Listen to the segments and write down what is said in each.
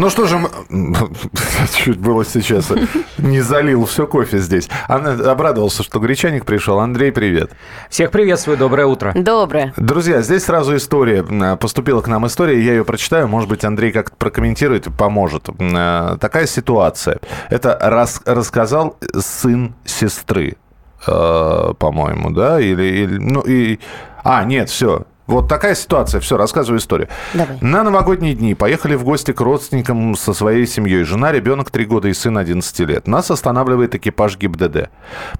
Ну что же, чуть было сейчас не залил все кофе здесь. Она обрадовался, что Гречаник пришел. Андрей, привет. Всех приветствую, доброе утро. Доброе. Друзья, здесь сразу история. Поступила к нам история, я ее прочитаю. Может быть, Андрей как-то прокомментирует и поможет. Э, такая ситуация. Это рас рассказал сын сестры, э, по-моему, да? Или, или ну и... А, нет, все. Вот такая ситуация. Все, рассказываю историю. Давай. На новогодние дни поехали в гости к родственникам со своей семьей. Жена, ребенок 3 года и сын 11 лет. Нас останавливает экипаж ГИБДД.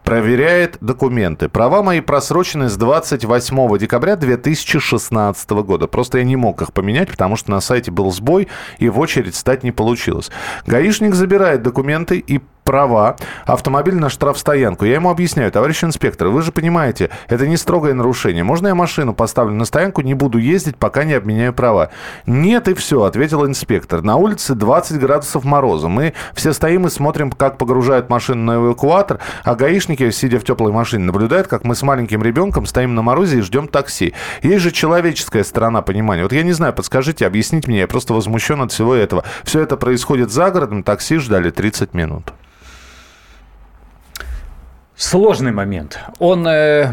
Проверяет документы. Права мои просрочены с 28 декабря 2016 года. Просто я не мог их поменять, потому что на сайте был сбой, и в очередь стать не получилось. Гаишник забирает документы и права, автомобиль на штрафстоянку. Я ему объясняю, товарищ инспектор, вы же понимаете, это не строгое нарушение. Можно я машину поставлю на стоянку, не буду ездить, пока не обменяю права? Нет, и все, ответил инспектор. На улице 20 градусов мороза. Мы все стоим и смотрим, как погружают машину на эвакуатор, а гаишники, сидя в теплой машине, наблюдают, как мы с маленьким ребенком стоим на морозе и ждем такси. Есть же человеческая сторона понимания. Вот я не знаю, подскажите, объясните мне, я просто возмущен от всего этого. Все это происходит за городом, такси ждали 30 минут. Сложный момент. Он э,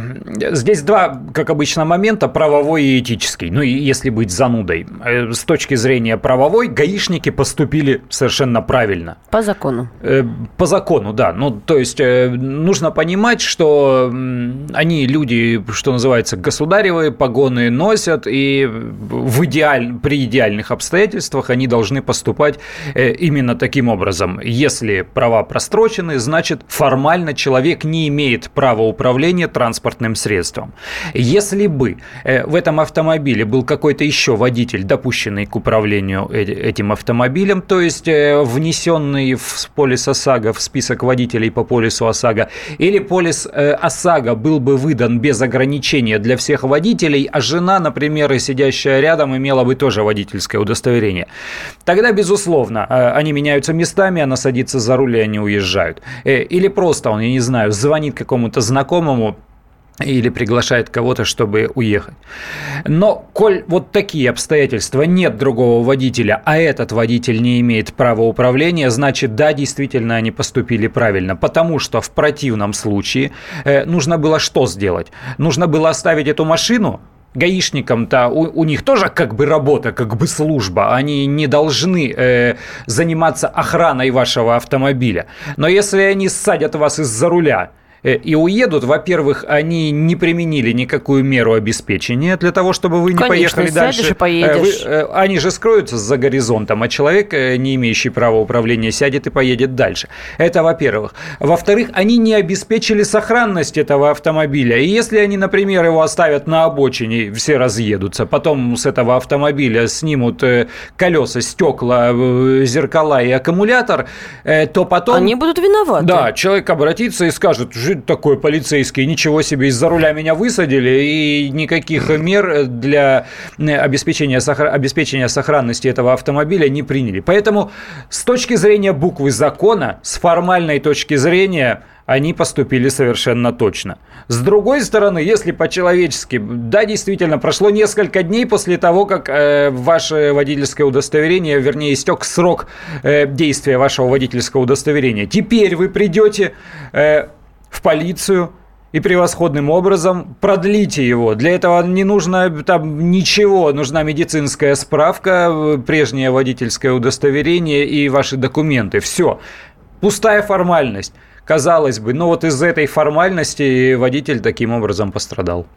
здесь два, как обычно, момента: правовой и этический. Ну, если быть занудой, э, с точки зрения правовой, гаишники поступили совершенно правильно. По закону. Э, по закону, да. Ну, то есть э, нужно понимать, что э, они люди, что называется, государевые погоны носят, и в идеаль, при идеальных обстоятельствах они должны поступать э, именно таким образом. Если права прострочены, значит формально человек не не имеет права управления транспортным средством. Если бы э, в этом автомобиле был какой-то еще водитель, допущенный к управлению э, этим автомобилем, то есть э, внесенный в полис ОСАГО, в список водителей по полису ОСАГО, или полис ОСАГО был бы выдан без ограничения для всех водителей, а жена, например, сидящая рядом, имела бы тоже водительское удостоверение, тогда, безусловно, они меняются местами, она садится за руль, и они уезжают. Или просто он, я не знаю, звонит какому-то знакомому, или приглашает кого-то, чтобы уехать. Но, коль вот такие обстоятельства, нет другого водителя, а этот водитель не имеет права управления, значит, да, действительно, они поступили правильно. Потому что в противном случае э, нужно было что сделать? Нужно было оставить эту машину, гаишникам-то у, у них тоже как бы работа, как бы служба. Они не должны э, заниматься охраной вашего автомобиля. Но если они садят вас из-за руля и уедут, во-первых, они не применили никакую меру обеспечения для того, чтобы вы не Конечно, поехали дальше. Поедешь. Вы, э, они же скроются за горизонтом, а человек, э, не имеющий права управления, сядет и поедет дальше. Это во-первых. Во-вторых, они не обеспечили сохранность этого автомобиля. И если они, например, его оставят на обочине, все разъедутся, потом с этого автомобиля снимут колеса, стекла, зеркала и аккумулятор, то потом... Они будут виноваты. Да, человек обратится и скажет, такой полицейский, ничего себе, из-за руля меня высадили, и никаких мер для обеспечения, обеспечения сохранности этого автомобиля не приняли. Поэтому с точки зрения буквы закона, с формальной точки зрения, они поступили совершенно точно. С другой стороны, если по-человечески, да, действительно, прошло несколько дней после того, как э, ваше водительское удостоверение, вернее, истек срок э, действия вашего водительского удостоверения. Теперь вы придете э, в полицию и превосходным образом продлите его. Для этого не нужно там ничего, нужна медицинская справка, прежнее водительское удостоверение и ваши документы. Все. Пустая формальность. Казалось бы, но вот из этой формальности водитель таким образом пострадал.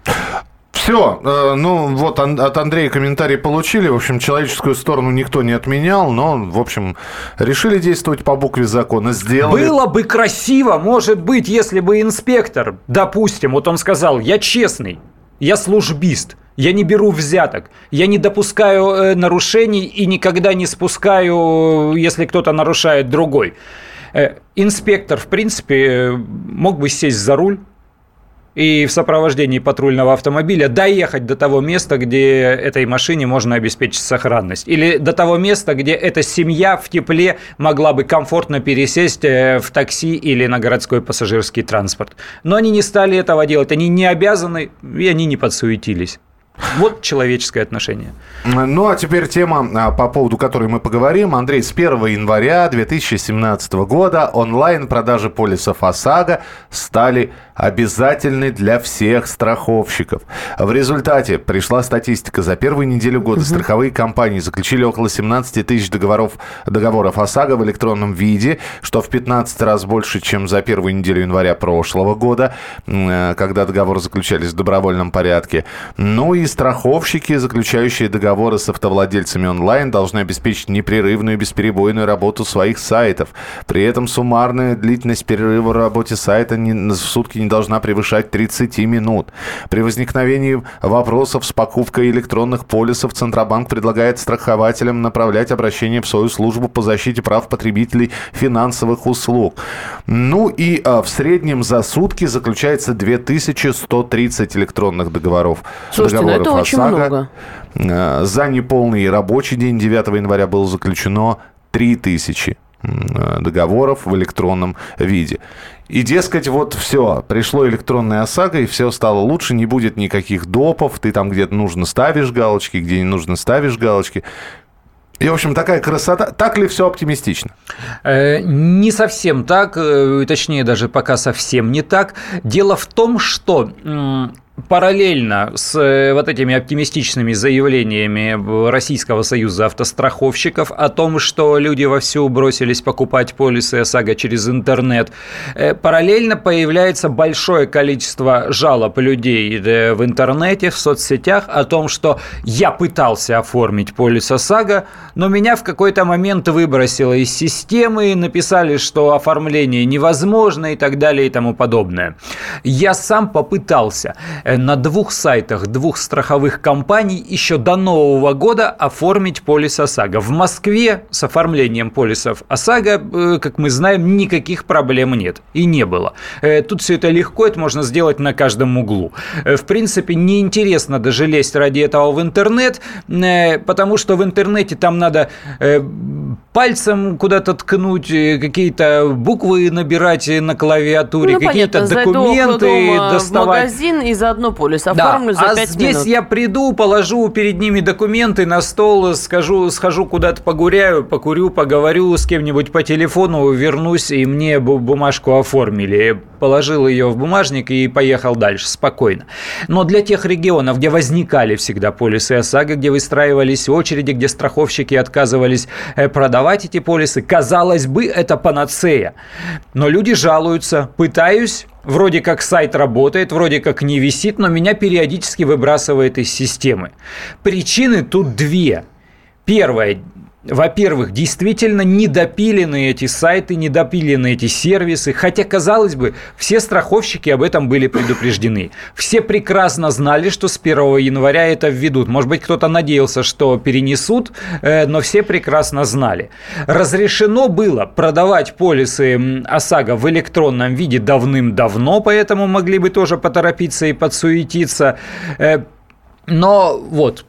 Все, э, ну вот от Андрея комментарий получили. В общем, человеческую сторону никто не отменял, но, в общем, решили действовать по букве закона, сделали. Было бы красиво, может быть, если бы инспектор, допустим, вот он сказал, я честный, я службист, я не беру взяток, я не допускаю э, нарушений и никогда не спускаю, если кто-то нарушает другой. Э, инспектор, в принципе, мог бы сесть за руль, и в сопровождении патрульного автомобиля доехать до того места, где этой машине можно обеспечить сохранность. Или до того места, где эта семья в тепле могла бы комфортно пересесть э, в такси или на городской пассажирский транспорт. Но они не стали этого делать, они не обязаны, и они не подсуетились. Вот человеческое отношение. Ну, а теперь тема, а, по поводу которой мы поговорим. Андрей, с 1 января 2017 года онлайн-продажи полисов ОСАГО стали обязательны для всех страховщиков. В результате пришла статистика. За первую неделю года угу. страховые компании заключили около 17 тысяч договоров, договоров ОСАГО в электронном виде, что в 15 раз больше, чем за первую неделю января прошлого года, э, когда договоры заключались в добровольном порядке. Ну и страховщики, заключающие договоры с автовладельцами онлайн, должны обеспечить непрерывную и бесперебойную работу своих сайтов. При этом суммарная длительность перерыва в работе сайта не, в сутки не должна превышать 30 минут. При возникновении вопросов с покупкой электронных полисов Центробанк предлагает страхователям направлять обращение в свою службу по защите прав потребителей финансовых услуг. Ну и а, в среднем за сутки заключается 2130 электронных договоров. Слушайте, ну это очень ОСАГО. много. А, за неполный рабочий день 9 января было заключено 3000 а, договоров в электронном виде. И, дескать, вот все, пришло электронная ОСАГО, и все стало лучше, не будет никаких допов, ты там где-то нужно ставишь галочки, где не нужно ставишь галочки. И, в общем, такая красота. Так ли все оптимистично? Э, не совсем так, э, точнее, даже пока совсем не так. Дело в том, что параллельно с э, вот этими оптимистичными заявлениями Российского союза автостраховщиков о том, что люди вовсю бросились покупать полисы ОСАГО через интернет, э, параллельно появляется большое количество жалоб людей э, в интернете, в соцсетях о том, что я пытался оформить полис ОСАГО, но меня в какой-то момент выбросило из системы, написали, что оформление невозможно и так далее и тому подобное. Я сам попытался на двух сайтах двух страховых компаний еще до Нового года оформить полис ОСАГО. В Москве с оформлением полисов ОСАГО, э, как мы знаем, никаких проблем нет и не было. Э, тут все это легко, это можно сделать на каждом углу. В принципе, неинтересно даже лезть ради этого в интернет, потому что в интернете там надо пальцем куда-то ткнуть, какие-то буквы набирать на клавиатуре, ну, какие-то документы доставать. В магазин и заодно заодно полис оформлю да. за а 5 здесь минут. я приду, положу перед ними документы на стол, скажу, схожу куда-то погуряю, покурю, поговорю с кем-нибудь по телефону, вернусь, и мне бумажку оформили. Положил ее в бумажник и поехал дальше, спокойно. Но для тех регионов, где возникали всегда полисы ОСАГО, где выстраивались очереди, где страховщики отказывались э, продавать эти полисы, казалось бы, это панацея. Но люди жалуются, пытаюсь Вроде как сайт работает, вроде как не висит, но меня периодически выбрасывает из системы. Причины тут две. Первое во-первых, действительно недопилены эти сайты, недопилены эти сервисы, хотя, казалось бы, все страховщики об этом были предупреждены. Все прекрасно знали, что с 1 января это введут. Может быть, кто-то надеялся, что перенесут, э, но все прекрасно знали. Разрешено было продавать полисы ОСАГО в электронном виде давным-давно, поэтому могли бы тоже поторопиться и подсуетиться. Э, но вот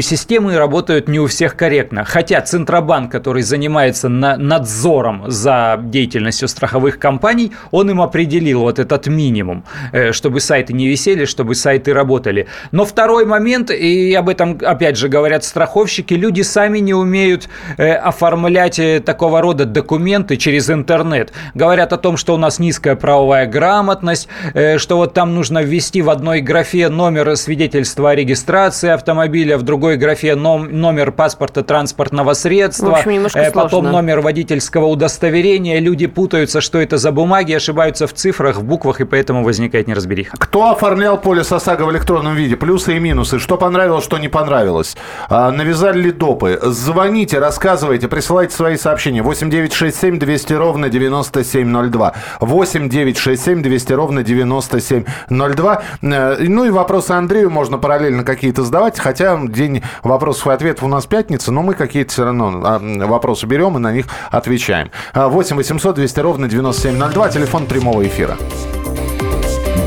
системы работают не у всех корректно. Хотя Центробанк, который занимается на надзором за деятельностью страховых компаний, он им определил вот этот минимум, э, чтобы сайты не висели, чтобы сайты работали. Но второй момент, и об этом опять же говорят страховщики, люди сами не умеют э, оформлять э, такого рода документы через интернет. Говорят о том, что у нас низкая правовая грамотность, что вот там нужно ввести в одной графе номер свидетельства о регистрации автомобиля, в другой графе номер паспорта транспортного средства, общем, э, потом сложно. номер водительского удостоверения. Люди путаются, что это за бумаги, ошибаются в цифрах, в буквах, и поэтому возникает неразбериха. Кто оформлял полис ОСАГО в электронном виде? Плюсы и минусы. Что понравилось, что не понравилось? А, навязали ли допы? Звоните, рассказывайте, присылайте свои сообщения. 8967 200 ровно 9702. 8967 200 ровно 9702. Э, ну и вопросы Андрею можно параллельно какие-то задавать, хотя день вопросов и ответов у нас пятница, но мы какие-то все равно а, вопросы берем и на них отвечаем. 8 800 200 ровно 9702, телефон прямого эфира.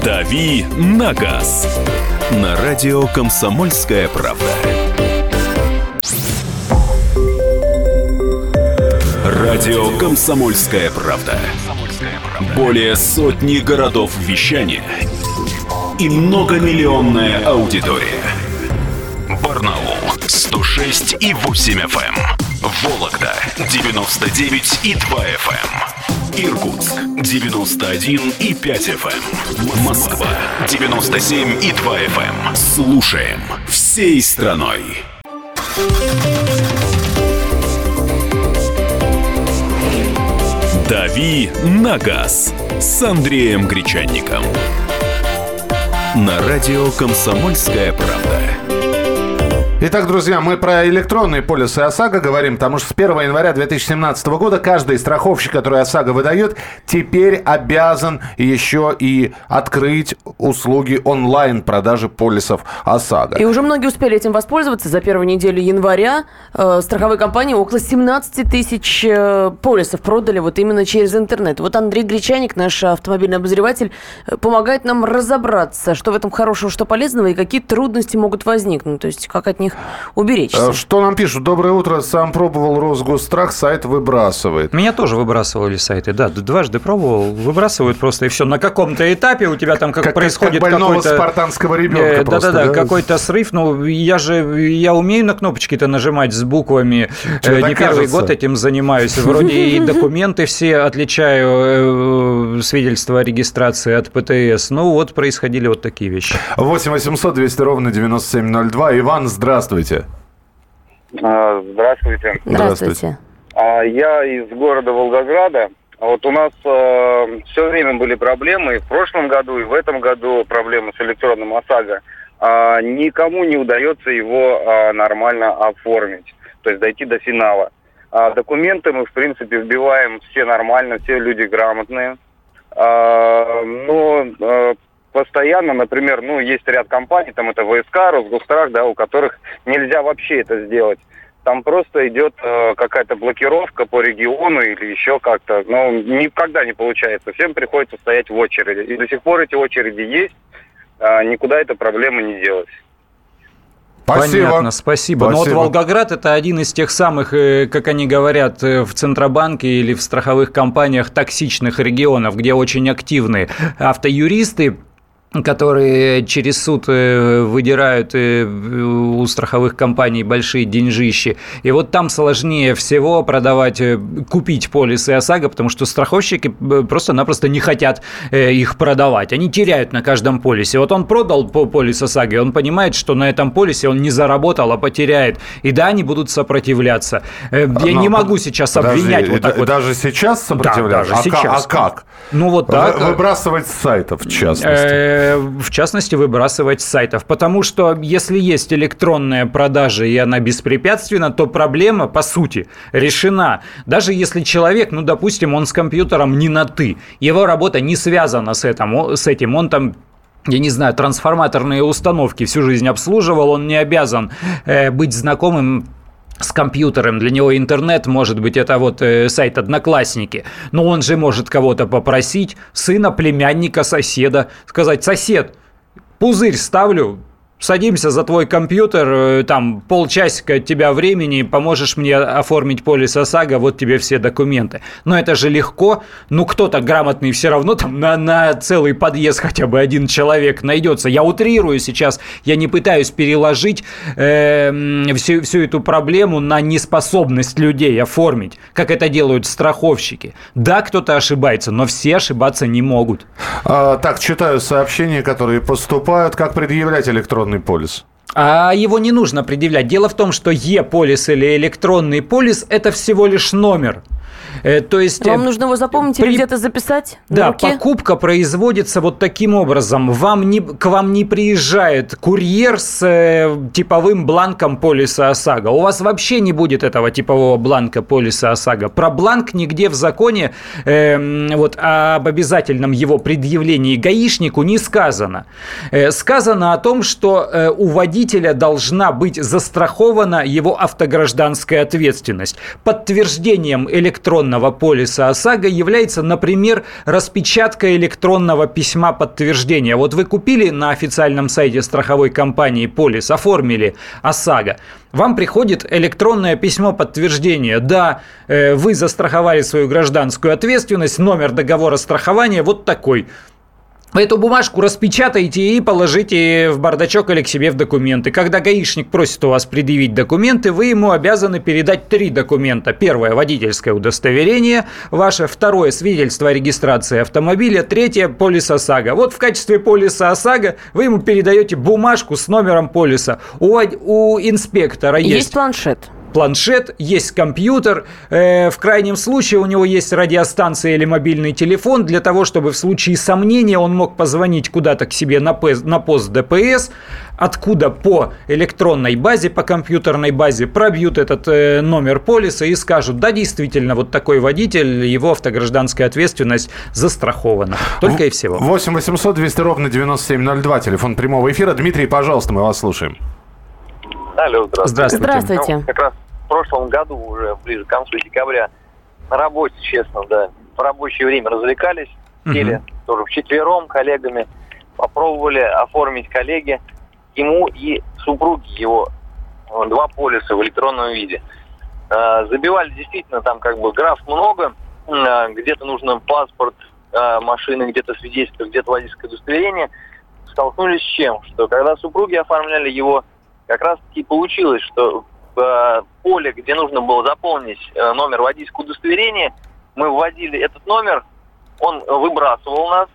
«Дави на газ» на радио «Комсомольская правда». Радио «Комсомольская правда». Более сотни городов вещания и многомиллионная аудитория. Барнаул 106 и 8 FM. Эм. Вологда 99 и 2 FM. Эм. Иркутск 91 и 5 FM. Эм. Москва 97 и 2 FM. Слушаем всей страной. «Дави на газ» с Андреем Гречанником. На радио «Комсомольская правда». Итак, друзья, мы про электронные полисы ОСАГО говорим, потому что с 1 января 2017 года каждый страховщик, который ОСАГО выдает, теперь обязан еще и открыть услуги онлайн-продажи полисов ОСАГО. И уже многие успели этим воспользоваться. За первую неделю января э, страховые компании около 17 тысяч э, полисов продали вот именно через интернет. Вот Андрей Гречаник, наш автомобильный обозреватель, э, помогает нам разобраться, что в этом хорошего, что полезного, и какие трудности могут возникнуть. То есть, как от них них уберечься. Э, что нам пишут? Доброе утро. Сам пробовал Росгосстрах, сайт выбрасывает. Меня тоже выбрасывали сайты, да. Дважды пробовал, выбрасывают просто, и все. На каком-то этапе у тебя там как, как происходит как какой-то... спартанского ребенка Да-да-да, да? какой-то срыв. Ну, я же, я умею на кнопочки-то нажимать с буквами. Э, не первый год этим занимаюсь. Вроде и документы все отличаю, э, свидетельство о регистрации от ПТС. Ну, вот происходили вот такие вещи. 8 800 200 ровно 9702. Иван, здравствуйте. Здравствуйте. А, здравствуйте. Здравствуйте. А, я из города Волгограда. Вот у нас э, все время были проблемы и в прошлом году, и в этом году проблемы с электронным ОСАГО. А, никому не удается его а, нормально оформить, то есть дойти до финала. А, документы мы, в принципе, вбиваем все нормально, все люди грамотные. А, но а, постоянно, например, ну, есть ряд компаний, там это ВСК, Росгострах, да, у которых нельзя вообще это сделать. Там просто идет э, какая-то блокировка по региону или еще как-то. Но никогда не получается. Всем приходится стоять в очереди. И до сих пор эти очереди есть. Э, никуда эта проблема не делась. Спасибо. Понятно, спасибо. спасибо. Но вот Волгоград это один из тех самых, э, как они говорят, э, в Центробанке или в страховых компаниях токсичных регионов, где очень активны автоюристы, которые через суд э, выдирают э, у страховых компаний большие деньжищи. И вот там сложнее всего продавать, э, купить полисы ОСАГО, потому что страховщики просто-напросто не хотят их продавать. Они теряют на каждом полисе. Вот он продал полис ОСАГО, он понимает, что на этом полисе он не заработал, а потеряет. И да, они будут сопротивляться. Я Но, не могу сейчас подожди, обвинять вот так вот. Даже сейчас сопротивляться? Да, даже а сейчас. А как? Ну вот так. Выбрасывать с сайтов, в частности в частности, выбрасывать с сайтов. Потому что если есть электронная продажа и она беспрепятственна, то проблема, по сути, решена. Даже если человек, ну, допустим, он с компьютером не на «ты», его работа не связана с этим, с этим он там я не знаю, трансформаторные установки всю жизнь обслуживал, он не обязан э, быть знакомым с компьютером, для него интернет, может быть, это вот э, сайт Одноклассники, но он же может кого-то попросить, сына, племянника, соседа, сказать, сосед, пузырь ставлю, садимся за твой компьютер, э, там полчасика от тебя времени, поможешь мне оформить полис ОСАГО, вот тебе все документы. Но это же легко, ну кто-то грамотный все равно там на, на целый подъезд хотя бы один человек найдется. Я утрирую сейчас, я не пытаюсь переложить э, всю, всю эту проблему на неспособность людей оформить, как это делают страховщики. Да, кто-то ошибается, но все ошибаться не могут. А, так, читаю сообщения, которые поступают. Как предъявлять электронный электронный полис? А его не нужно предъявлять. Дело в том, что Е-полис или электронный полис – это всего лишь номер. Э, то есть, Вам э, нужно его запомнить при... или где-то записать? Да, покупка производится вот таким образом. Вам не, к вам не приезжает курьер с э, типовым бланком полиса ОСАГО. У вас вообще не будет этого типового бланка полиса ОСАГО. Про бланк нигде в законе э, вот, об обязательном его предъявлении гаишнику не сказано. Э, сказано о том, что э, у водителя должна быть застрахована его автогражданская ответственность. Подтверждением электронного электронного полиса ОСАГО является, например, распечатка электронного письма подтверждения. Вот вы купили на официальном сайте страховой компании полис, оформили ОСАГО, вам приходит электронное письмо подтверждения. Да, э, вы застраховали свою гражданскую ответственность, номер договора страхования вот такой. Эту бумажку распечатайте и положите в бардачок или к себе в документы. Когда гаишник просит у вас предъявить документы, вы ему обязаны передать три документа. Первое – водительское удостоверение, ваше второе – свидетельство о регистрации автомобиля, третье – полис ОСАГО. Вот в качестве полиса ОСАГО вы ему передаете бумажку с номером полиса. У, у инспектора есть... Есть планшет планшет, есть компьютер. Э, в крайнем случае у него есть радиостанция или мобильный телефон для того, чтобы в случае сомнения он мог позвонить куда-то к себе на, пост, на пост ДПС, откуда по электронной базе, по компьютерной базе пробьют этот э, номер полиса и скажут, да, действительно, вот такой водитель, его автогражданская ответственность застрахована. Только и всего. 8 800 200 ровно 9702, телефон прямого эфира. Дмитрий, пожалуйста, мы вас слушаем. Алло, здравствуйте. Здравствуйте. Ну, как раз прошлом году, уже ближе к концу декабря, на работе, честно, да, в рабочее время развлекались, сели угу. тоже вчетвером коллегами, попробовали оформить коллеги ему и супруге его э, два полиса в электронном виде. Э, забивали действительно там как бы граф много, э, где-то нужно паспорт машины, где-то свидетельство, где-то водительское удостоверение. Столкнулись с чем? Что когда супруги оформляли его как раз-таки получилось, что э, поле, где нужно было заполнить э, номер водительского удостоверения, мы вводили этот номер, он выбрасывал нас.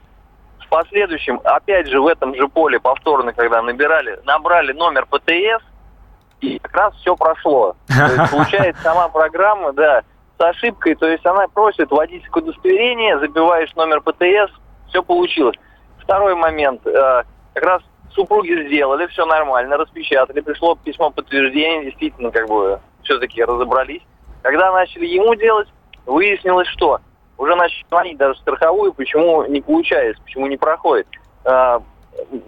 В последующем, опять же, в этом же поле повторно, когда набирали, набрали номер ПТС, и как раз все прошло. То есть, получается, сама программа, да, с ошибкой, то есть она просит водительское удостоверение, забиваешь номер ПТС, все получилось. Второй момент, э, как раз супруги сделали, все нормально, распечатали, пришло письмо подтверждения, действительно, как бы, все-таки разобрались. Когда начали ему делать, выяснилось, что уже начали звонить даже страховую, почему не получается, почему не проходит. А,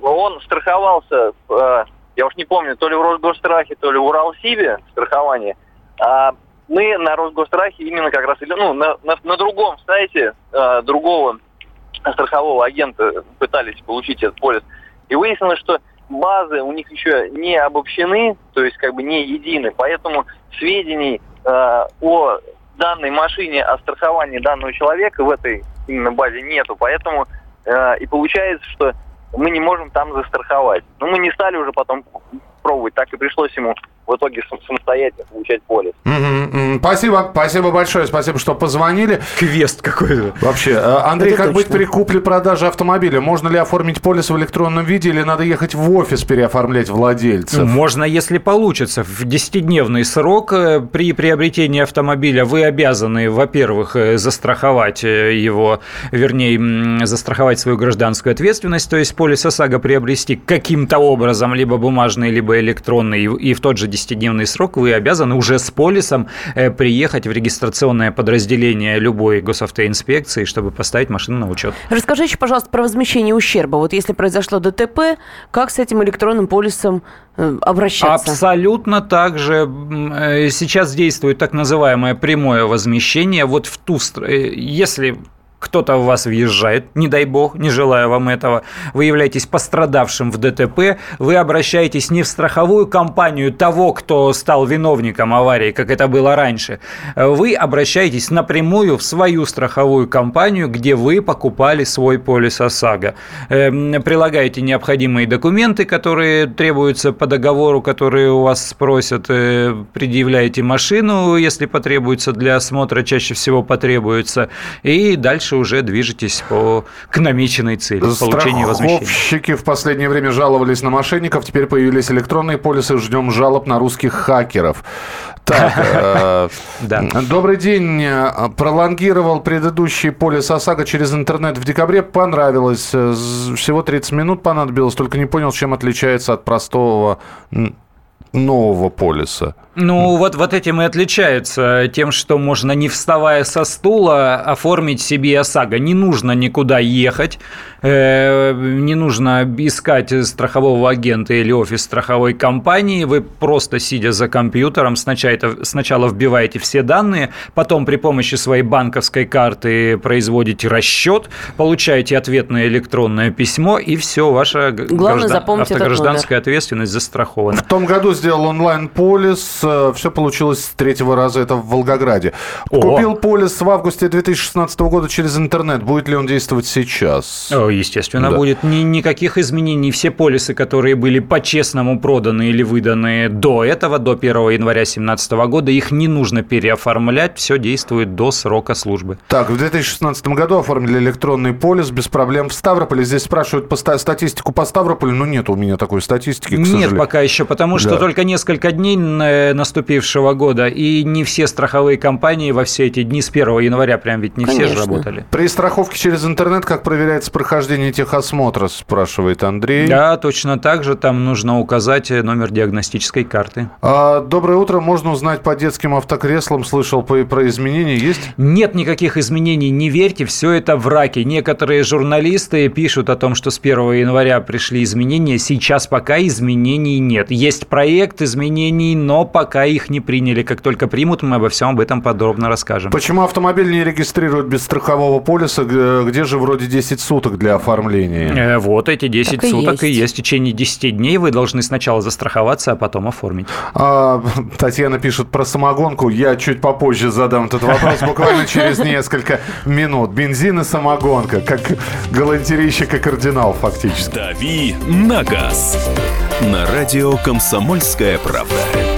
он страховался, а, я уж не помню, то ли в Росгострахе, то ли в Уралсибе страхование. А мы на Росгострахе именно как раз, ну, на, на, на другом сайте а, другого страхового агента пытались получить этот полис. И выяснилось, что базы у них еще не обобщены, то есть как бы не едины, поэтому сведений э, о данной машине, о страховании данного человека в этой именно базе нету, поэтому э, и получается, что мы не можем там застраховать. Но мы не стали уже потом пробовать, так и пришлось ему в итоге самостоятельно получать полис. Mm-hmm. Спасибо, спасибо большое, спасибо, что позвонили. Квест какой-то. Вообще, э, Андрей, Это как точно. быть при купле-продаже автомобиля? Можно ли оформить полис в электронном виде или надо ехать в офис переоформлять владельцев? Можно, если получится. В 10-дневный срок э, при приобретении автомобиля вы обязаны, во-первых, э, застраховать его, вернее, застраховать свою гражданскую ответственность, то есть полис ОСАГО приобрести каким-то образом, либо бумажный, либо электронный, и в тот же 10-дневный срок вы обязаны уже с полисом э, приехать в регистрационное подразделение любой госавтоинспекции, чтобы поставить машину на учет. Расскажите, пожалуйста, про возмещение ущерба. Вот если произошло ДТП, как с этим электронным полисом э, обращаться? Абсолютно так же. Э, сейчас действует так называемое прямое возмещение. Вот в ту... Если кто-то в вас въезжает, не дай бог, не желаю вам этого, вы являетесь пострадавшим в ДТП, вы обращаетесь не в страховую компанию того, кто стал виновником аварии, как это было раньше, вы обращаетесь напрямую в свою страховую компанию, где вы покупали свой полис ОСАГО. Эм, прилагаете необходимые документы, которые требуются по договору, которые у вас спросят, э, предъявляете машину, если потребуется для осмотра, чаще всего потребуется, и дальше дальше уже движетесь по к намеченной цели получения возмещения. Страховщики в последнее время жаловались на мошенников, теперь появились электронные полисы, ждем жалоб на русских хакеров. Так, э, добрый день. Пролонгировал предыдущий полис ОСАГО через интернет в декабре. Понравилось. Всего 30 минут понадобилось, только не понял, чем отличается от простого нового полиса. Ну, вот, вот этим и отличается тем, что можно, не вставая со стула, оформить себе ОСАГО. Не нужно никуда ехать, э, не нужно искать страхового агента или офис страховой компании. Вы просто, сидя за компьютером, сначала, сначала вбиваете все данные, потом при помощи своей банковской карты производите расчет, получаете ответное электронное письмо, и все, ваша Главное, граждан... автогражданская ответственность застрахована. В том году сделал онлайн-полис, все получилось с третьего раза, это в Волгограде. О. Купил полис в августе 2016 года через интернет. Будет ли он действовать сейчас? О, естественно, да. будет. Ни, никаких изменений. Все полисы, которые были по-честному проданы или выданы до этого, до 1 января 2017 года, их не нужно переоформлять. Все действует до срока службы. Так, в 2016 году оформили электронный полис без проблем в Ставрополе. Здесь спрашивают по статистику по Ставрополю. Ну, нет у меня такой статистики, к Нет пока еще, потому что да. только несколько дней наступившего года, и не все страховые компании во все эти дни с 1 января, прям ведь не Конечно. все же работали. При страховке через интернет как проверяется прохождение техосмотра, спрашивает Андрей. Да, точно так же, там нужно указать номер диагностической карты. А, доброе утро, можно узнать по детским автокреслам, слышал про изменения, есть? Нет никаких изменений, не верьте, все это враки. Некоторые журналисты пишут о том, что с 1 января пришли изменения, сейчас пока изменений нет. Есть проект изменений, но пока их не приняли. Как только примут, мы обо всем об этом подробно расскажем. Почему автомобиль не регистрируют без страхового полиса? Где же вроде 10 суток для оформления? Э, вот эти 10 так суток и есть. и есть. В течение 10 дней вы должны сначала застраховаться, а потом оформить. А, Татьяна пишет про самогонку. Я чуть попозже задам этот вопрос, буквально через несколько минут. Бензин и самогонка, как галантерейщик и кардинал фактически. Дави на газ. На радио «Комсомольская правда».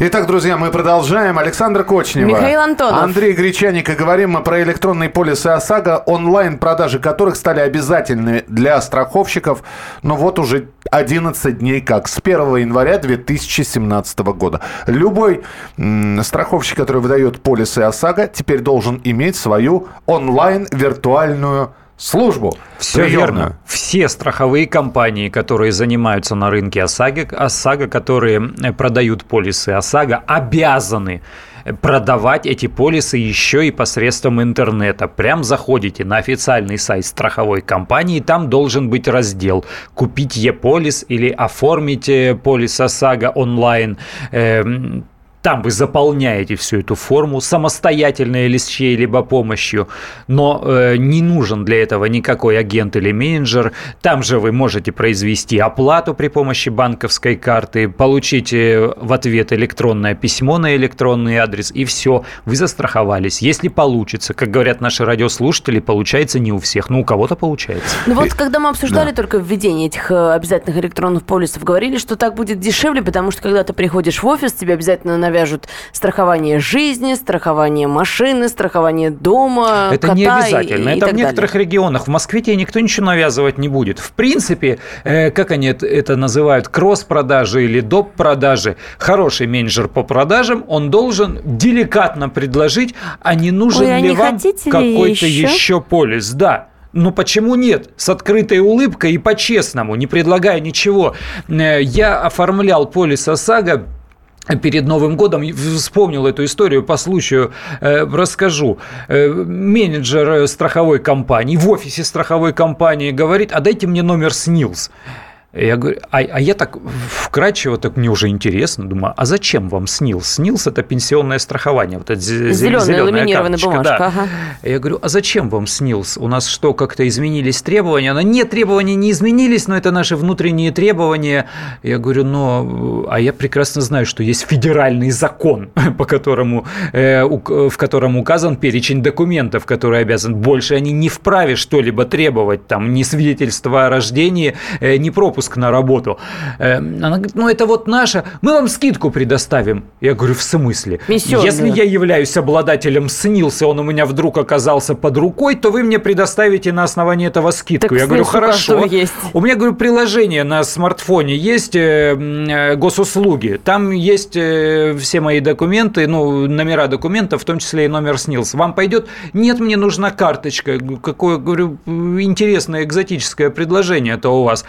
Итак, друзья, мы продолжаем. Александр Кочнева. Михаил Антонов. Андрей Гречаник. И говорим мы про электронные полисы ОСАГО, онлайн-продажи которых стали обязательными для страховщиков. Но вот уже 11 дней как, с 1 января 2017 года. Любой м- страховщик, который выдает полисы ОСАГО, теперь должен иметь свою онлайн-виртуальную службу. Все приемную. верно. Все страховые компании, которые занимаются на рынке ОСАГО, ОСАГО, которые э, продают полисы ОСАГО, обязаны продавать эти полисы еще и посредством интернета. Прям заходите на официальный сайт страховой компании, там должен быть раздел «Купить Е-полис» или «Оформить э, полис ОСАГО онлайн». Там вы заполняете всю эту форму самостоятельно или с чьей-либо помощью, но э, не нужен для этого никакой агент или менеджер. Там же вы можете произвести оплату при помощи банковской карты, получить в ответ электронное письмо на электронный адрес, и все, вы застраховались. Если получится, как говорят наши радиослушатели, получается не у всех, но у кого-то получается. Ну вот, когда мы обсуждали да. только введение этих э, обязательных электронных полисов, говорили, что так будет дешевле, потому что когда ты приходишь в офис, тебе обязательно навяжут страхование жизни, страхование машины, страхование дома, Это кота не обязательно. И, Это и в некоторых далее. регионах. В Москве тебе никто ничего навязывать не будет. В принципе, э, как они это называют, кросс-продажи или доп-продажи, хороший менеджер по продажам, он должен деликатно предложить, а не нужен Ой, а ли не вам какой-то еще? еще полис. Да. Ну почему нет? С открытой улыбкой и по-честному, не предлагая ничего. Э, я оформлял полис ОСАГО перед Новым годом вспомнил эту историю по случаю, э, расскажу. Э, менеджер страховой компании в офисе страховой компании говорит, а дайте мне номер СНИЛС. Я говорю, а, а я так вкрадчиво, так мне уже интересно, думаю, а зачем вам снилс? Снилс – это пенсионное страхование, вот эта зеленая, зеленая ламинированная бумажка. Да. Ага. Я говорю, а зачем вам снилс? У нас что, как-то изменились требования? Она, нет, требования не изменились, но это наши внутренние требования. Я говорю, но, а я прекрасно знаю, что есть федеральный закон, по которому, э, в котором указан перечень документов, которые обязан. Больше они не вправе что-либо требовать, там, ни свидетельства о рождении, э, ни пропуск на работу. Э, она говорит, ну это вот наша, мы вам скидку предоставим. Я говорю, в смысле? Миссионная. Если я являюсь обладателем СНИЛСа, он у меня вдруг оказался под рукой, то вы мне предоставите на основании этого скидку. Так я говорю, хорошо. Есть. У меня, говорю, приложение на смартфоне есть э, госуслуги. Там есть все мои документы, ну, номера документов, в том числе и номер СНИЛС. Вам пойдет? Нет, мне нужна карточка. Какое, говорю, интересное экзотическое предложение это у вас.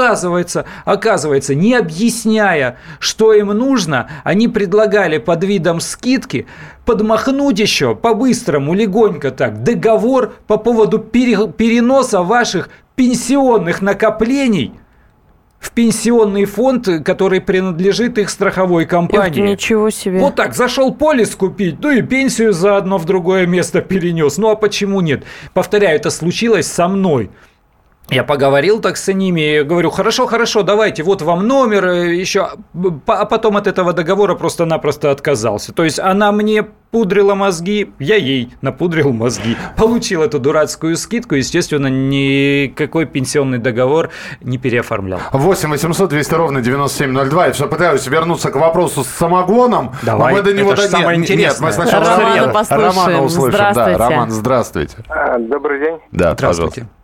Оказывается, оказывается, не объясняя, что им нужно, они предлагали под видом скидки подмахнуть еще по-быстрому, легонько так, договор по поводу переноса ваших пенсионных накоплений в пенсионный фонд, который принадлежит их страховой компании. Эх, ничего себе. Вот так, зашел полис купить, ну и пенсию заодно в другое место перенес. Ну а почему нет? Повторяю, это случилось со мной. Я поговорил так с ними, говорю, хорошо, хорошо, давайте, вот вам номер, э, еще, а потом от этого договора просто-напросто отказался. То есть она мне пудрила мозги, я ей напудрил мозги. Получил эту дурацкую скидку, естественно, никакой пенсионный договор не переоформлял. 8 800 200 ровно 9702. Я все пытаюсь вернуться к вопросу с самогоном. Давай, но мы до него это до... самое нет, интересное. Нет, мы сначала Романа, Романа, Романа услышим. Здравствуйте. Да, Роман, здравствуйте. А, добрый день. Да, Здравствуйте. пожалуйста.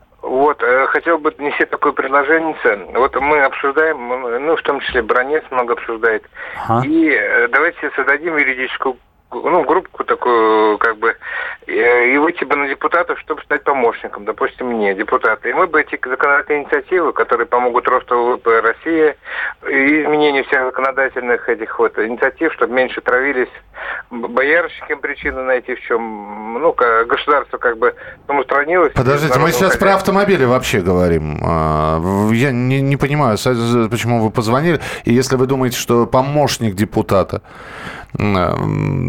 Вот, э, хотел бы внести такое предложение. Вот мы обсуждаем, ну, в том числе Бронец много обсуждает. Ага. И э, давайте создадим юридическую ну, группку такую, как бы, э, и выйти бы на депутатов, чтобы стать помощником, допустим, мне, депутата. И мы бы эти законодательные инициативы, которые помогут росту ВВП России, и изменению всех законодательных этих вот инициатив, чтобы меньше травились боярщикам причины найти в чем, ну, государство как бы самоустранилось. Подождите, мы сейчас про автомобили вообще говорим. А, я не, не понимаю, почему вы позвонили. И если вы думаете, что помощник депутата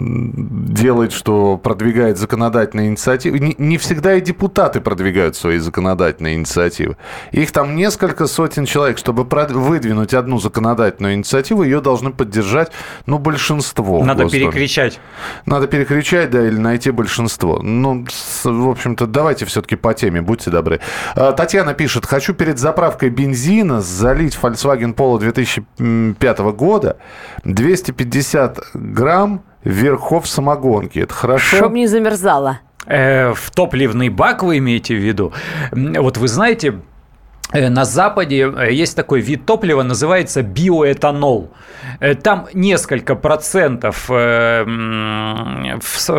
делает, что продвигает законодательные инициативы. Не, не всегда и депутаты продвигают свои законодательные инициативы. Их там несколько сотен человек. Чтобы выдвинуть одну законодательную инициативу, ее должны поддержать, ну, большинство. Надо перекричать. Надо перекричать, да, или найти большинство. Ну, в общем-то, давайте все-таки по теме, будьте добры. А, Татьяна пишет, хочу перед заправкой бензина залить Volkswagen Polo 2005 года 250 грамм верхов самогонки. Это хорошо? Чтоб не замерзало. Э, в топливный бак вы имеете в виду? Вот вы знаете, э, на Западе э, есть такой вид топлива, называется биоэтанол. Э, там несколько процентов в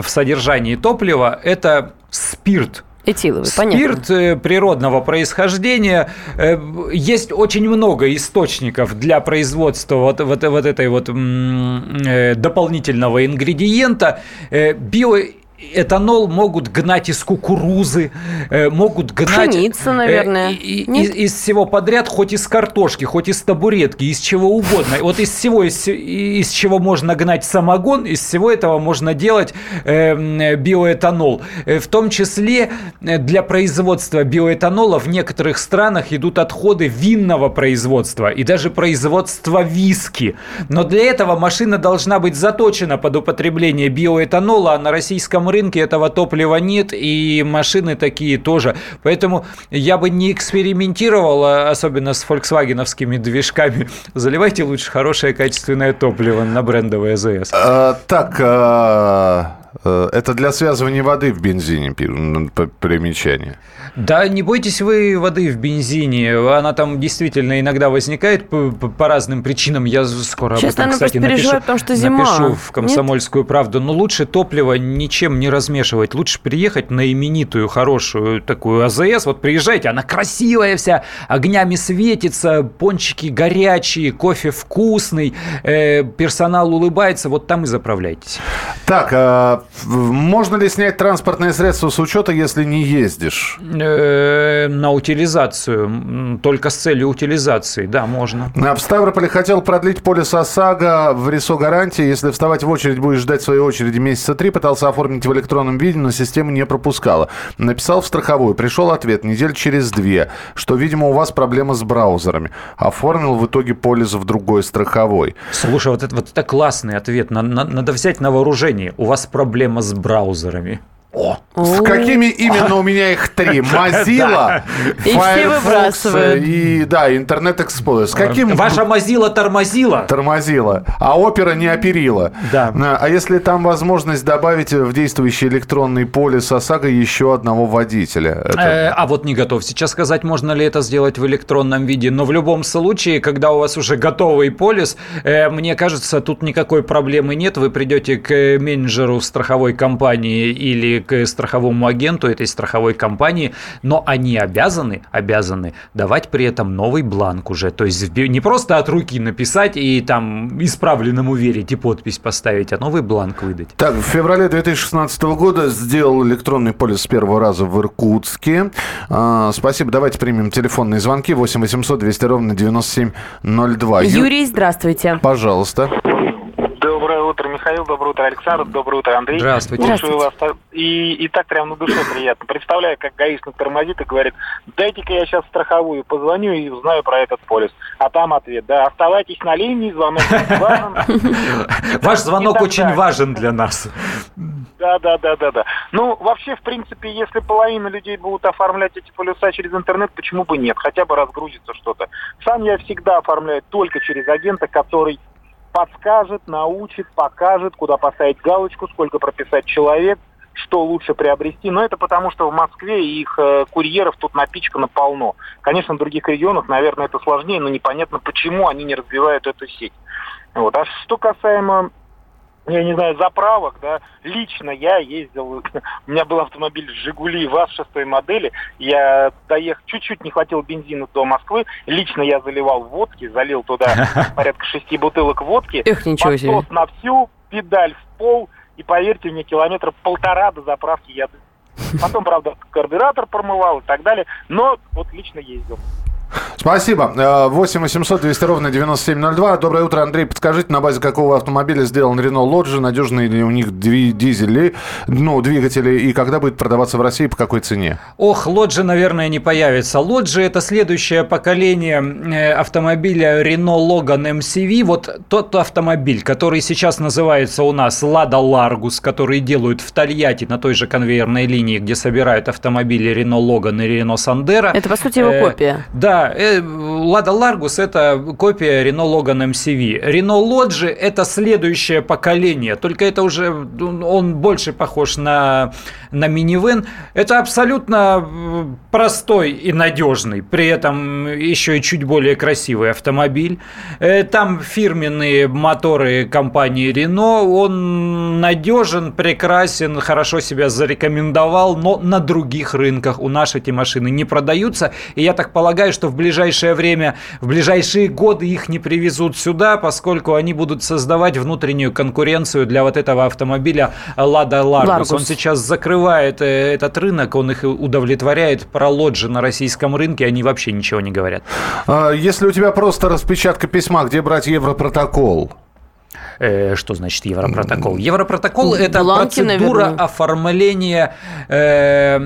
содержании топлива – это спирт, Этиловый, Спирт понятно. природного происхождения. Э, есть очень много источников для производства вот, вот, вот этой вот э, дополнительного ингредиента. Э, био этанол могут гнать из кукурузы, э, могут гнать... Пшеница, наверное. Из, из всего подряд, хоть из картошки, хоть из табуретки, из чего угодно. Вот из всего, из, из чего можно гнать самогон, из всего этого можно делать э, биоэтанол. Э, в том числе для производства биоэтанола в некоторых странах идут отходы винного производства и даже производства виски. Но для этого машина должна быть заточена под употребление биоэтанола, а на российском рынке этого топлива нет, и машины такие тоже. Поэтому я бы не экспериментировал, а особенно с фольксвагеновскими движками. Заливайте лучше хорошее качественное топливо на брендовое АЗС. А, так, а, это для связывания воды в бензине примечание. Да, не бойтесь вы воды в бензине. Она там действительно иногда возникает по, по разным причинам. Я скоро Сейчас, об этом, кстати, напишу, потому что зима. напишу в «Комсомольскую Нет? правду». Но лучше топливо ничем не размешивать. Лучше приехать на именитую, хорошую такую АЗС. Вот приезжайте, она красивая вся, огнями светится, пончики горячие, кофе вкусный, э, персонал улыбается. Вот там и заправляйтесь. Так, э, А, можно ли снять транспортное средство с учета, если не ездишь? Э, На утилизацию, только с целью утилизации, да, можно. В Ставрополе хотел продлить полис ОСАГО в РИСО гарантии. Если вставать в очередь, будешь ждать своей очереди месяца три. Пытался оформить в электронном виде, но система не пропускала. Написал в страховую. Пришел ответ недель через две, что, видимо, у вас проблема с браузерами. Оформил в итоге полис в другой страховой. Слушай, вот это, вот это классный ответ. На- на- надо взять на вооружение. У вас проблема с браузерами. О, С какими именно у меня их три? Mozilla, И все Firefox выбрасывают. и, да, Internet Explorer. С каким Ваша мазила тормозила. тормозила, а опера не оперила. Да. А если там возможность добавить в действующий электронный полис ОСАГО еще одного водителя? Это- Э, а вот не готов сейчас сказать, можно ли это сделать в электронном виде. Но в любом случае, когда у вас уже готовый полис, э, мне кажется, тут никакой проблемы нет. Вы придете к менеджеру страховой компании или к страховому агенту этой страховой компании, но они обязаны, обязаны давать при этом новый бланк уже. То есть не просто от руки написать и там исправленному верить и подпись поставить, а новый бланк выдать. Так, в феврале 2016 года сделал электронный полис с первого раза в Иркутске. А, спасибо. Давайте примем телефонные звонки. 8 800 200 ровно 9702. Ю- Юрий, здравствуйте. Пожалуйста. Доброе утро, Михаил. Доброе утро, Александр. Доброе утро, Андрей. Здравствуйте. Слушаю вас. И, и так прям на душе приятно. Представляю, как гаишник тормозит и говорит, дайте-ка я сейчас страховую позвоню и узнаю про этот полис. А там ответ, да, оставайтесь на линии, звонок важен. Ваш звонок очень важен для нас. Да, да, да, да, да. Ну, вообще, в принципе, если половина людей будут оформлять эти полюса через интернет, почему бы нет? Хотя бы разгрузится что-то. Сам я всегда оформляю только через агента, который подскажет, научит, покажет, куда поставить галочку, сколько прописать человек, что лучше приобрести. Но это потому, что в Москве их э, курьеров тут напичкано полно. Конечно, в других регионах, наверное, это сложнее, но непонятно, почему они не развивают эту сеть. Вот. А что касаемо я не знаю, заправок, да, лично я ездил, у меня был автомобиль «Жигули» ВАЗ шестой модели, я доехал, чуть-чуть не хватило бензина до Москвы, лично я заливал водки, залил туда порядка шести бутылок водки, Эх, ничего себе. подсос на всю, педаль в пол, и поверьте мне, километра полтора до заправки я... Потом, правда, карбюратор промывал и так далее, но вот лично ездил. Спасибо. Э, 8 800 200 ровно 9702. Доброе утро, Андрей. Подскажите, на базе какого автомобиля сделан Рено Лоджи? Надежные ли у них дизели, ну, двигатели? И когда будет продаваться в России, по какой цене? Ох, Лоджи, наверное, не появится. Лоджи – это следующее поколение э, автомобиля Renault Logan MCV. Вот тот автомобиль, который сейчас называется у нас Lada Largus, который делают в Тольятти на той же конвейерной линии, где собирают автомобили Renault Logan и Renault Sandero. Это, по сути, его Э, копия. Да, Lada Largus – это копия Renault Logan MCV. Renault Lodge – это следующее поколение, только это уже он больше похож на, на минивэн. Это абсолютно простой и надежный, при этом еще и чуть более красивый автомобиль. Э, Там фирменные моторы компании Renault. Он надежен, прекрасен, хорошо себя зарекомендовал, но на других рынках у нас эти машины не продаются. И я так полагаю, что в ближайшее время, в ближайшие годы их не привезут сюда, поскольку они будут создавать внутреннюю конкуренцию для вот этого автомобиля Lada Largus. Largus. Он сейчас закрывает э, этот рынок, он их удовлетворяет. Про лоджи на российском рынке они вообще ничего не говорят. А, Если у тебя просто распечатка письма, где брать Европротокол? Э, что значит Европротокол? Европротокол – это Бланки, процедура наверное. оформления э,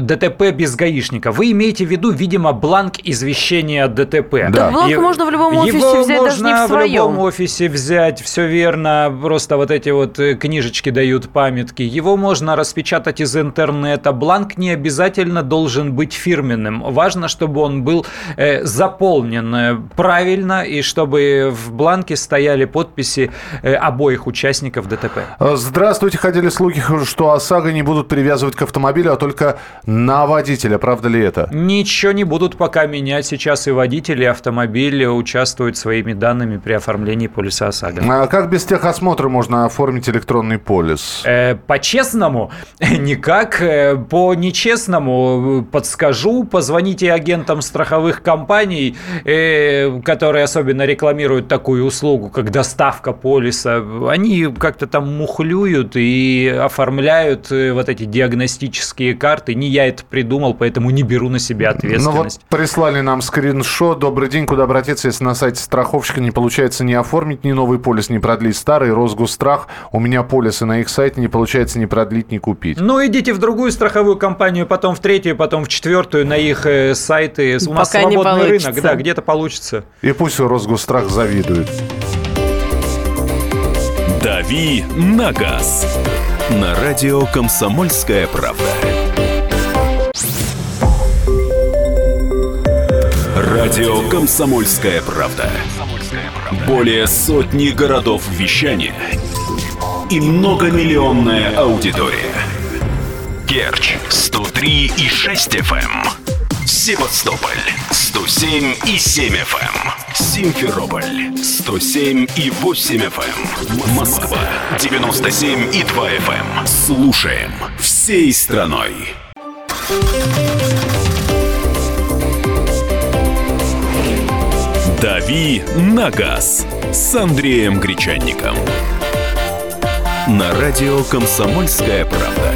ДТП без гаишника. Вы имеете в виду, видимо, бланк извещения о ДТП. Да. Так бланк И- можно в любом офисе Его взять, даже не можно в в любом своем. офисе взять, все верно. Просто вот эти вот э, книжечки дают памятки. Его можно распечатать из интернета. Бланк не обязательно должен быть фирменным. Важно, чтобы он был э, заполнен правильно и чтобы в бланке стояли подписи э, обоих участников ДТП. А, Здравствуйте. Ходили слухи, что ОСАГО не будут привязывать к автомобилю, а только на водителя. Правда ли это? Ничего не будут пока менять. Сейчас и водители, и автомобили участвуют своими данными при оформлении полиса ОСАГО. А как без техосмотра можно оформить электронный полис? Э, По-честному никак. Э, По нечестному э, подскажу. Позвоните агентам страховых компаний, э, которые особенно рекламируют такую услугу. Услугу, как доставка полиса, они как-то там мухлюют и оформляют э, вот эти диагностические карты. Не я это придумал, поэтому не беру на себя ответственность. Ну вот прислали нам скриншот. Добрый день, куда обратиться, если на сайте страховщика не получается ни оформить ни новый полис, ни продлить старый, Росгосстрах. У меня полисы на их сайте не получается ни продлить, ни купить. Ну, идите в другую страховую компанию, потом в третью, потом в четвертую, на их э, сайты. У нас Пока не свободный рынок, да, где-то получится. И пусть Росгосстрах завидует. «Дави на газ» на радио «Комсомольская правда». Радио «Комсомольская правда». Более сотни городов вещания и многомиллионная аудитория. Керчь 103 и 6 FM. Севастополь 107 и 7 FM. Симферополь 107 и 8 FM. Москва 97 и 2 FM. Слушаем всей страной. «Дави на газ» с Андреем Гречанником. На радио «Комсомольская правда».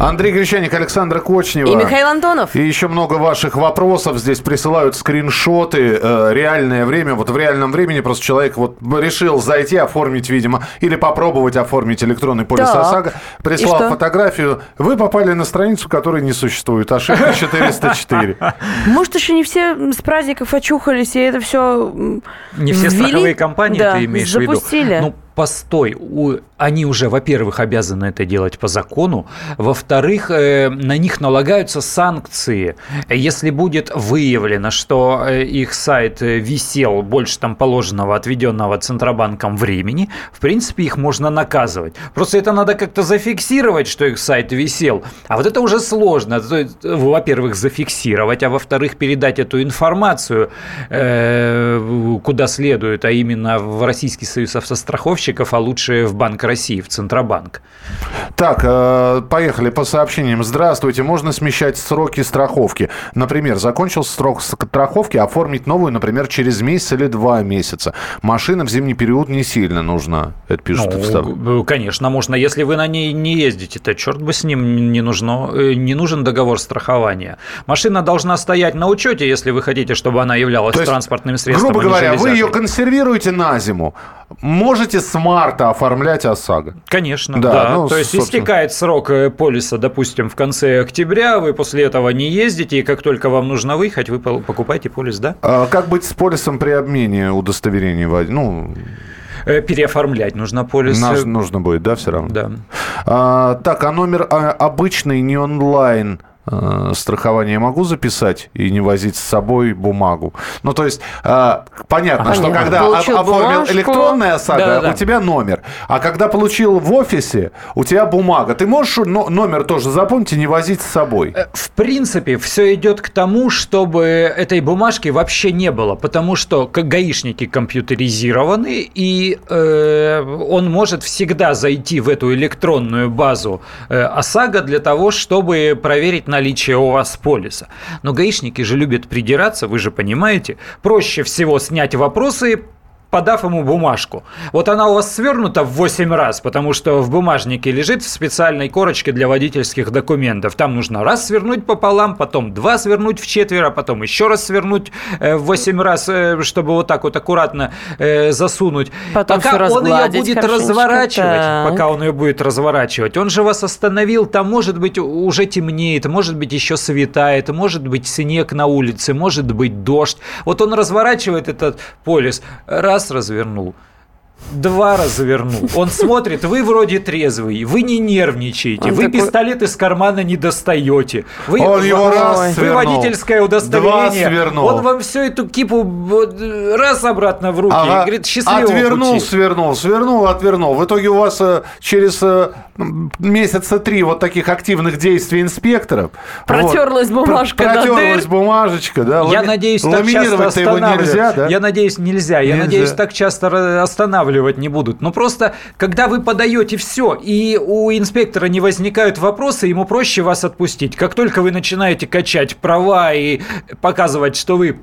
Андрей Гречаник, Александра Кочнева. И Михаил Антонов. И еще много ваших вопросов. Здесь присылают скриншоты. э, реальное время. Вот в реальном времени просто человек вот решил зайти, оформить, видимо, или попробовать оформить электронный полис Так. ОСАГО. Прислал фотографию. Вы попали на страницу, которой не существует. Ошибка 404. Может, еще не все с праздников очухались, и это все Не все страховые компании ты имеешь в виду. запустили. Постой, они уже, во-первых, обязаны это делать по закону, во-вторых, э, на них налагаются санкции. Если будет выявлено, что э, их сайт э, висел больше там положенного, отведенного Центробанком времени, в принципе, их можно наказывать. Просто это надо как-то зафиксировать, что их сайт висел. А вот это уже сложно. Во-первых, зафиксировать, а во-вторых, передать эту информацию куда следует, а именно в Российский союз автостраховщиков, а лучше в Банк России, в Центробанк. Так, э, поехали по сообщениям. Здравствуйте, можно смещать сроки страховки. Например, закончился срок страховки, оформить новую, например, через месяц или два месяца. Машина в зимний период не сильно нужна. Это пишут встав- Ну, конечно, можно. Если вы на ней не ездите, то черт бы с ним не, нужно, э, не нужен договор страхования. Машина должна стоять на учете, если вы хотите, чтобы она являлась То есть, транспортным средством. Грубо а говоря, вы ее консервируете на зиму. Можете с марта оформлять ОСАГО. Конечно, Да, да. ну, То есть собственно. истекает срок э, полиса, допустим, в конце октября, вы после этого не ездите, и как только вам нужно выехать, вы покупаете полис, да? А как быть с полисом при обмене удостоверений? Ну, Э, Переоформлять нужно полис. наш- э, нужно будет, да, все равно? Да. А, так, а номер а, обычный, не онлайн страхование я могу записать и не возить с собой бумагу. Ну, то есть, а, понятно, что Понятно. когда Получил оформил бумажку. электронная ОСАГО, Да-да-да. у тебя номер. А когда получил в офисе, у тебя бумага. Ты можешь но- номер тоже запомнить и не возить с собой? Э, В принципе, все идет к тому, чтобы этой бумажки вообще не было, потому что гаишники компьютеризированы, и э, он может всегда зайти в эту электронную базу э, ОСАГО для того, чтобы проверить наличие у вас полиса. Но гаишники же любят придираться, вы же понимаете. Проще всего снять вопросы подав ему бумажку. Вот она у вас свернута в 8 раз, потому что в бумажнике лежит в специальной корочке для водительских документов. Там нужно раз свернуть пополам, потом два свернуть в четверо, потом еще раз свернуть э, в 8 раз, э, чтобы вот так вот аккуратно э, засунуть. Потом пока он ее будет разворачивать, так. пока он ее будет разворачивать, он же вас остановил, там может быть уже темнеет, может быть еще светает, может быть снег на улице, может быть дождь. Вот он разворачивает этот полис, раз развернул, два развернул. Он смотрит, вы вроде трезвый, вы не нервничаете, Он вы такой- пистолет из кармана не достаете. Вы, Он его вы- раз вы свернул, водительское два удостоверение. свернул. Он вам всю эту кипу раз обратно в руки. и Ага. говорит, счастливого Отвернул, пути. свернул, свернул, отвернул. В итоге у вас э, через э, месяца три вот таких активных действий инспекторов. Протерлась вот, бумажка пр- Протерлась дыр. бумажечка, да. Я лами- надеюсь, так часто его останавливать. нельзя, да? Я надеюсь, нельзя. Я Нельзя. надеюсь, так часто ра- останавливать не будут. Но просто, когда вы подаете все, и у инспектора не возникают вопросы, ему проще вас отпустить. Как только вы начинаете качать права и показывать, что вы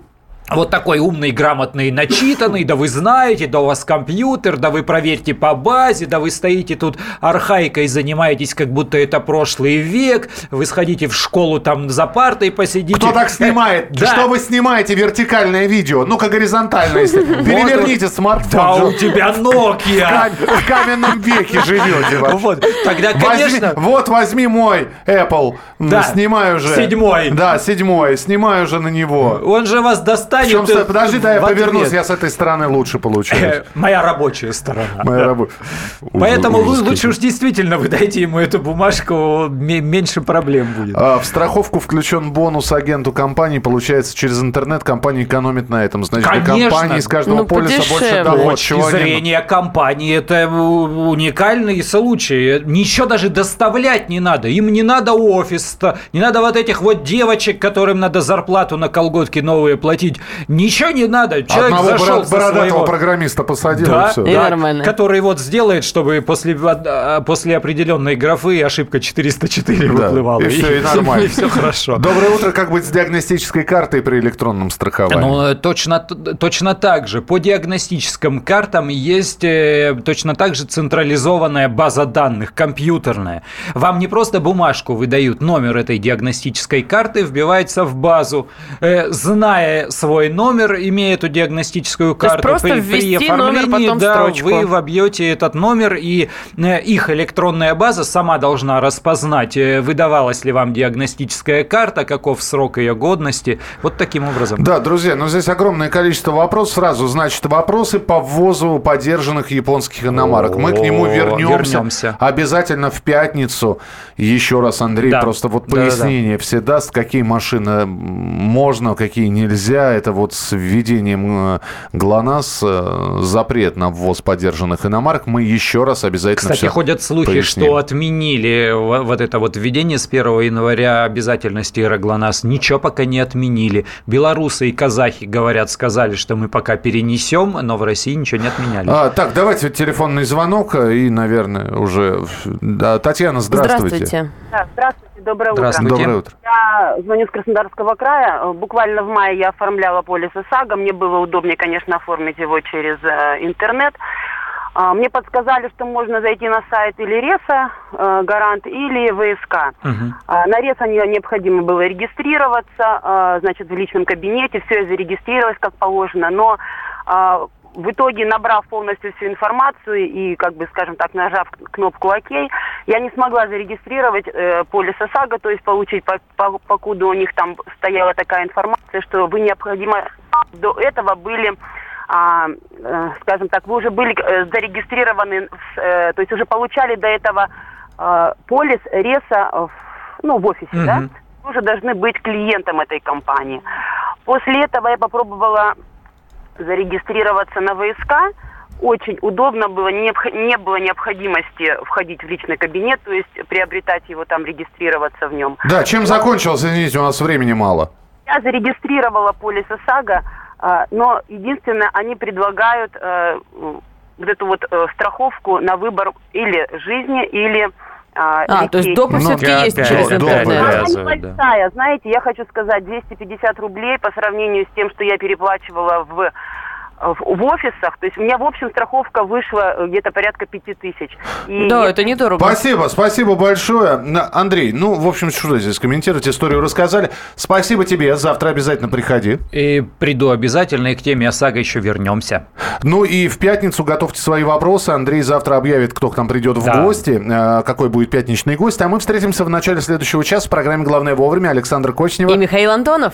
вот такой умный, грамотный, начитанный, да вы знаете, да у вас компьютер, да вы проверьте по базе, да вы стоите тут архаикой занимаетесь, как будто это прошлый век, вы сходите в школу там за партой посидите. Кто так снимает? Да. Что вы снимаете вертикальное видео? Ну-ка горизонтально, если. Переверните смартфон. Да Же- у тебя Nokia. В каменном веке живете. Вот, тогда, конечно, вот возьми мой Apple. Снимаю уже. Седьмой. Да, седьмой. Снимаю уже на него. он же вас достанет. Причем, э, подожди, да, я повернусь, я с этой стороны лучше получаюсь. Э, Моя рабочая сторона. Моя работа. Поэтому лучше уж действительно вы дайте ему эту бумажку, ме- меньше проблем будет. А, В страховку включен бонус агенту компании. Получается, через интернет компания экономит на этом. Значит, компании из каждого Ну, полиса больше подешевле. С доход. точки зрения компании это уникальный случай. Ничего даже доставлять не надо. Им не надо офис, не надо вот этих вот девочек, которым надо зарплату на колготки новые платить. Ничего не надо. Человек Одного зашел со бородатого своего... программиста посадил, Да, и все. И да, нормально. который вот сделает, чтобы после, а, после определенной графы ошибка 404 Да, выплывала. и всё, и нормально. И все хорошо. Доброе утро. Как быть с диагностической картой при электронном страховании? Ну, э, точно, точно так же. По диагностическим картам есть э, точно так же централизованная база данных, компьютерная. Вам не просто бумажку выдают, номер этой диагностической карты вбивается в базу. Э, зная свой номер, имея эту диагностическую То есть карту, просто ввести номер, потом да, строчку. вы вобьете этот номер, и э, их электронная база сама должна распознать, э, выдавалась ли вам диагностическая карта, каков срок ее годности. Вот таким образом. Да, друзья, но здесь огромное количество вопросов. Сразу, значит, вопросы по ввозу подержанных японских иномарок. Мы к нему вернемся. вернемся. Обязательно в пятницу. Еще раз, Андрей, Да. просто вот Да-да-да. пояснение все даст, какие машины можно, какие нельзя. Это вот с введением э, ГЛОНАСС э, запрет на ввоз подержанных иномарок. Мы еще раз обязательно Кстати, ходят слухи, поясним. что отменили во- вот это вот введение с 1 января обязательности Иероглонасс. Ничего пока не отменили. Белорусы и казахи, говорят, сказали, что мы пока перенесем, но в России ничего не отменяли. А, так, давайте телефонный звонок и, наверное, уже... Да, Татьяна, здравствуйте. Здравствуйте. Да, здравствуйте, доброе утро. Здравствуйте. Доброе утро. Я звоню с Краснодарского края. Э, Буквально в мае я оформляла полис ОСАГО. Мне было удобнее, конечно, оформить его через э, интернет. А, Мне подсказали, что можно зайти на сайт или РЕСа, э, Гарант, или ВСК. А, На РЕСа не- необходимо было регистрироваться, а, значит, в личном кабинете, все я зарегистрировалась как положено, но в итоге, набрав полностью всю информацию и, как бы, скажем так, нажав кнопку ОК, я не смогла зарегистрировать э, полис ОСАГО, то есть получить, по- по- покуда у них там стояла такая информация, что вы необходимо до этого были а, э, скажем так, вы уже были э, зарегистрированы, э, то есть уже получали до этого э, полис РЕСа в, ну, в офисе, да? Мгм. Вы уже должны быть клиентом этой компании. После этого я попробовала зарегистрироваться на ВСК. Очень удобно было, не, не было необходимости входить в личный кабинет, то есть приобретать его там, регистрироваться в нем. Да, чем закончилось? Извините, у нас времени мало. Я зарегистрировала полис ОСАГО, а, но единственное, они предлагают э, вот эту вот э, страховку на выбор или жизни, или а, А, то есть допы Ну, все-таки есть через интернет. Она да. небольшая, знаете, я хочу сказать, 250 рублей по сравнению с тем, что я переплачивала в в, офисах, то есть у меня в общем страховка вышла э, где-то порядка пяти тысяч. И Да, это недорого. Спасибо, спасибо большое. Андрей, ну, в общем, что здесь комментировать, историю рассказали. Спасибо тебе, завтра обязательно приходи. И приду обязательно, и к теме ОСАГО еще вернемся. Ну и в пятницу готовьте свои вопросы. Андрей завтра объявит, кто к нам придет в Да. гости, э, какой будет пятничный гость. А мы встретимся в начале следующего часа в программе «Главное вовремя». Александр Кочнева. И Михаил Антонов.